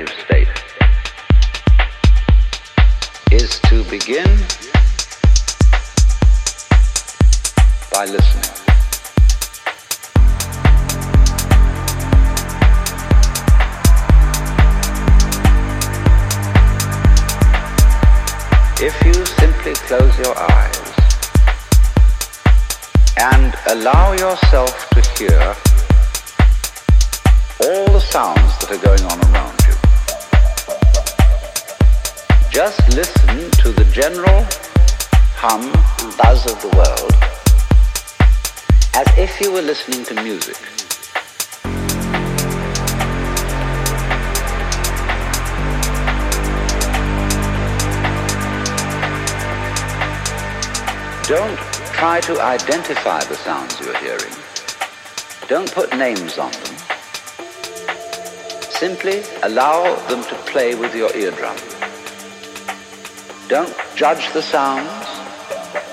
operatives. If you were listening to music. Don't try to identify the sounds you're hearing. Don't put names on them. Simply allow them to play with your eardrum. Don't judge the sounds.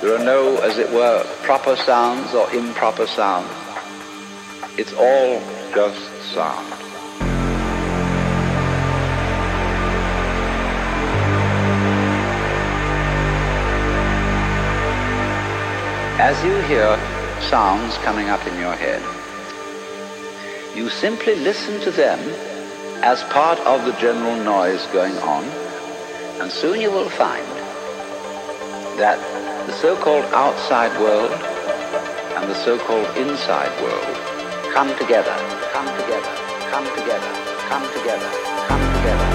There are no, as it were, proper sounds or improper sounds. It's all just sound. As you hear sounds coming up in your head, you simply listen to them as part of the general noise going on, and soon you will find that the so-called outside world and the so-called inside world come together, come together, come together, come together, come together,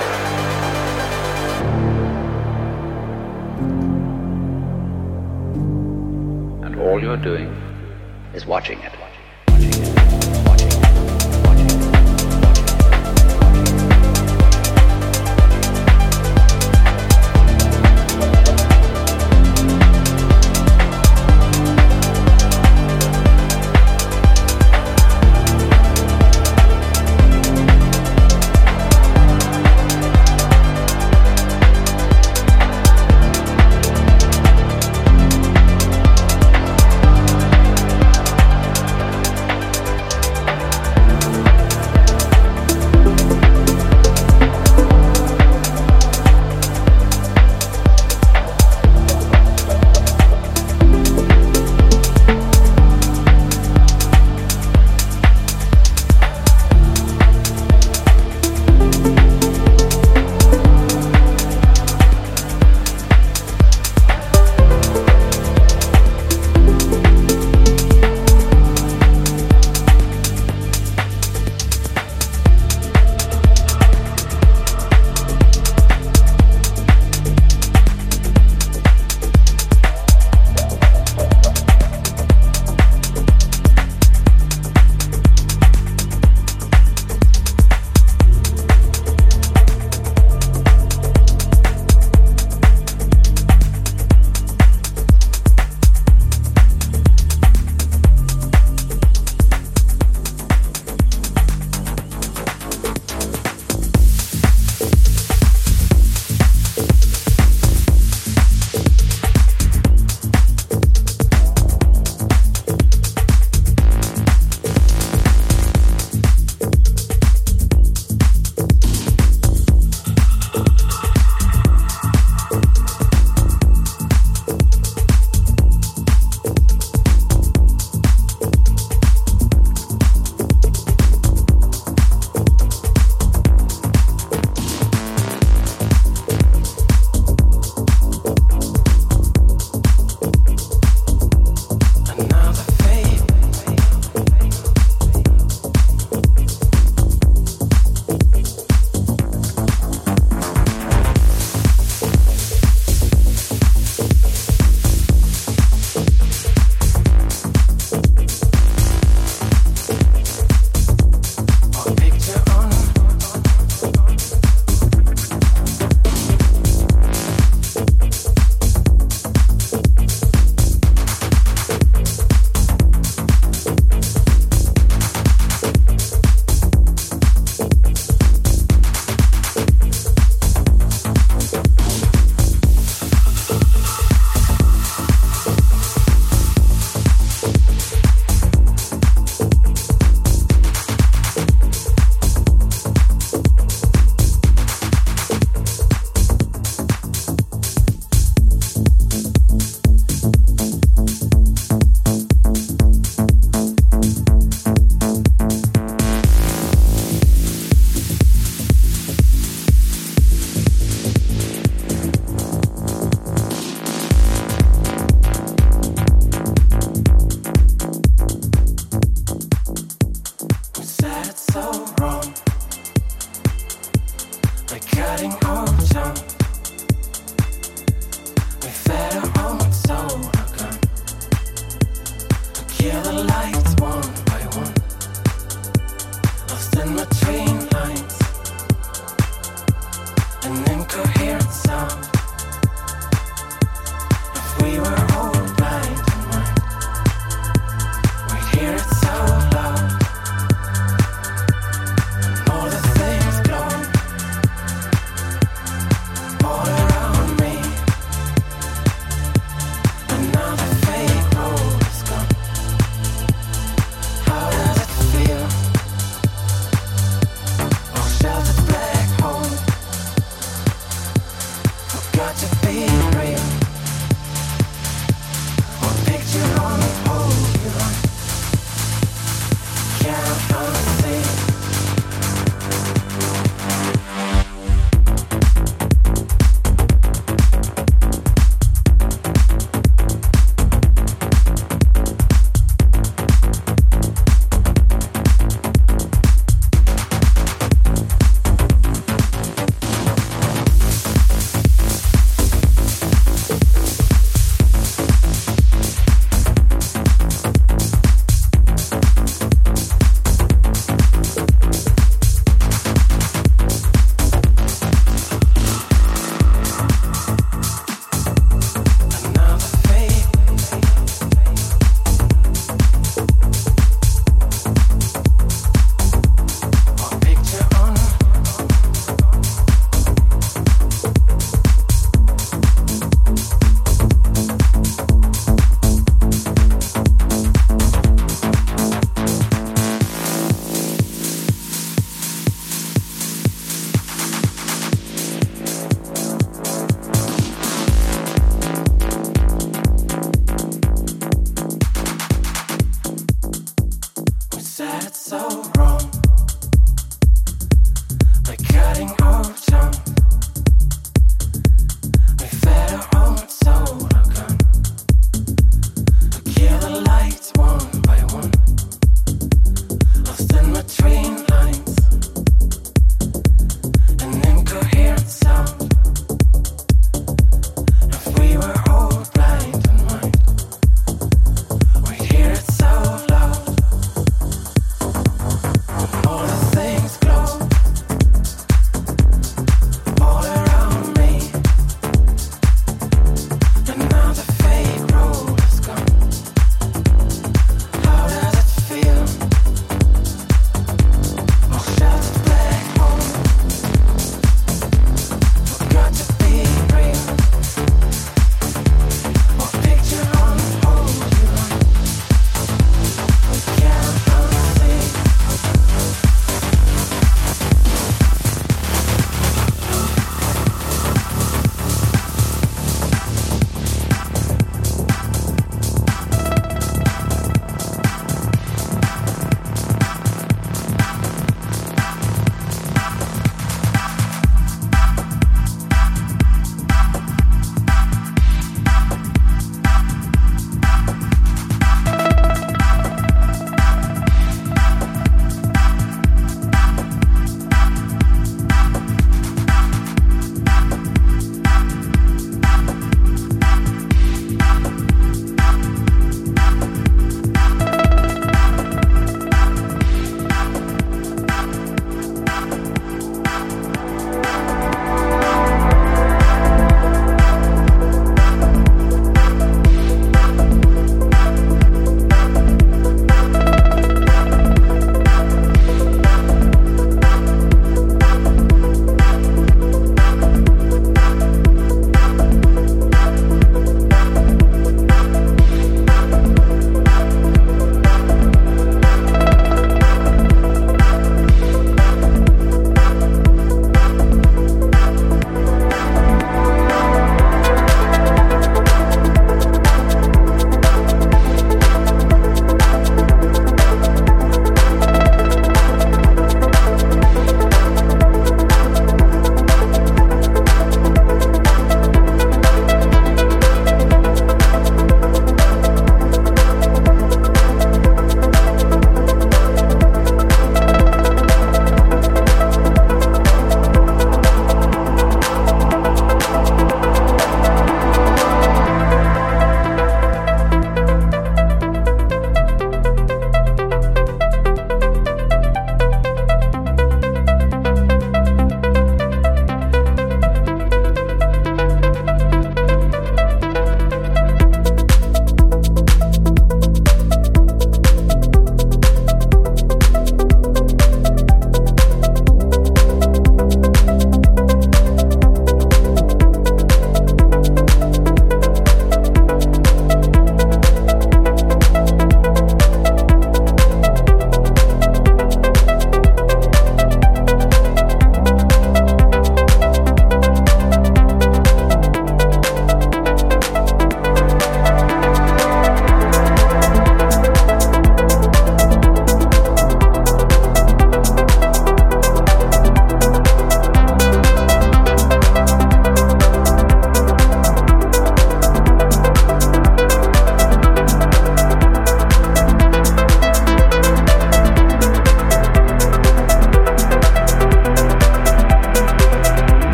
You're doing is watching it.